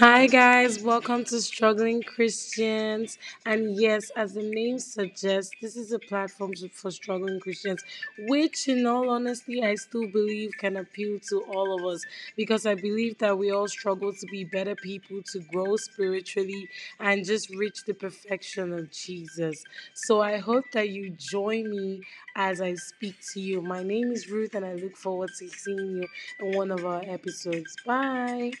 Hi, guys, welcome to Struggling Christians. And yes, as the name suggests, this is a platform for struggling Christians, which, in all honesty, I still believe can appeal to all of us because I believe that we all struggle to be better people, to grow spiritually, and just reach the perfection of Jesus. So I hope that you join me as I speak to you. My name is Ruth, and I look forward to seeing you in one of our episodes. Bye.